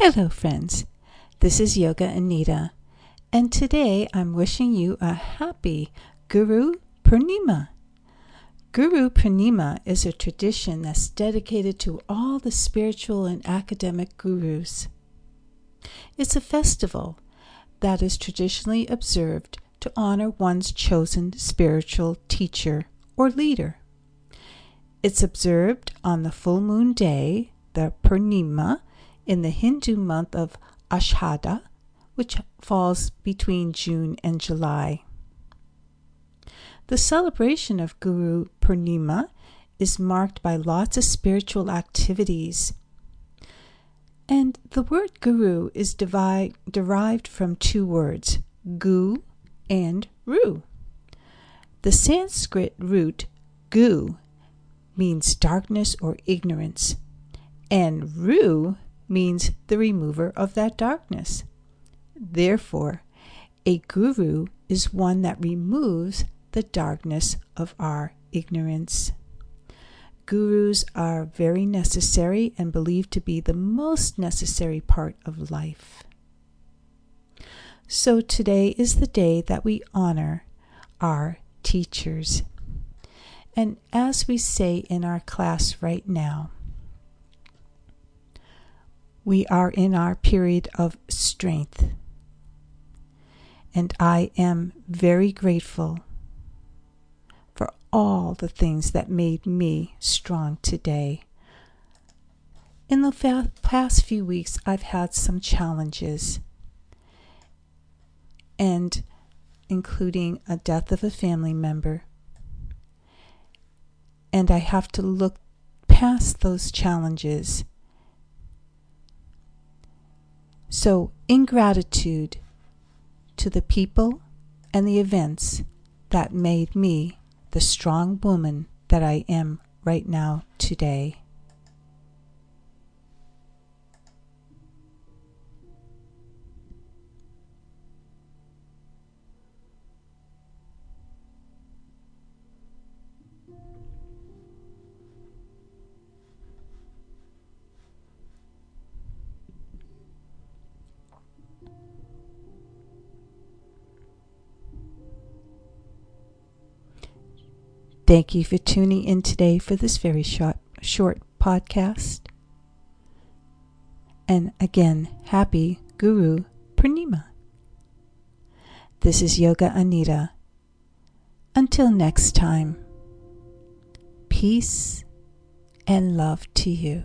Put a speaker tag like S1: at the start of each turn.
S1: Hello, friends. This is Yoga Anita, and today I'm wishing you a happy Guru Purnima. Guru Purnima is a tradition that's dedicated to all the spiritual and academic gurus. It's a festival that is traditionally observed to honor one's chosen spiritual teacher or leader. It's observed on the full moon day, the Purnima, in the Hindu month of Ashada, which falls between June and July. The celebration of Guru Purnima is marked by lots of spiritual activities. And the word guru is devi- derived from two words, gu and ru. The Sanskrit root gu means darkness or ignorance, and ru means the remover of that darkness. Therefore, a guru is one that removes the darkness of our ignorance. Gurus are very necessary and believed to be the most necessary part of life. So today is the day that we honor our teachers. And as we say in our class right now, we are in our period of strength. And I am very grateful for all the things that made me strong today. In the past few weeks, I've had some challenges, and including a death of a family member. And I have to look past those challenges so, in gratitude to the people and the events that made me the strong woman that I am right now today. Thank you for tuning in today for this very short, short podcast. And again, happy Guru Purnima. This is Yoga Anita. Until next time, peace and love to you.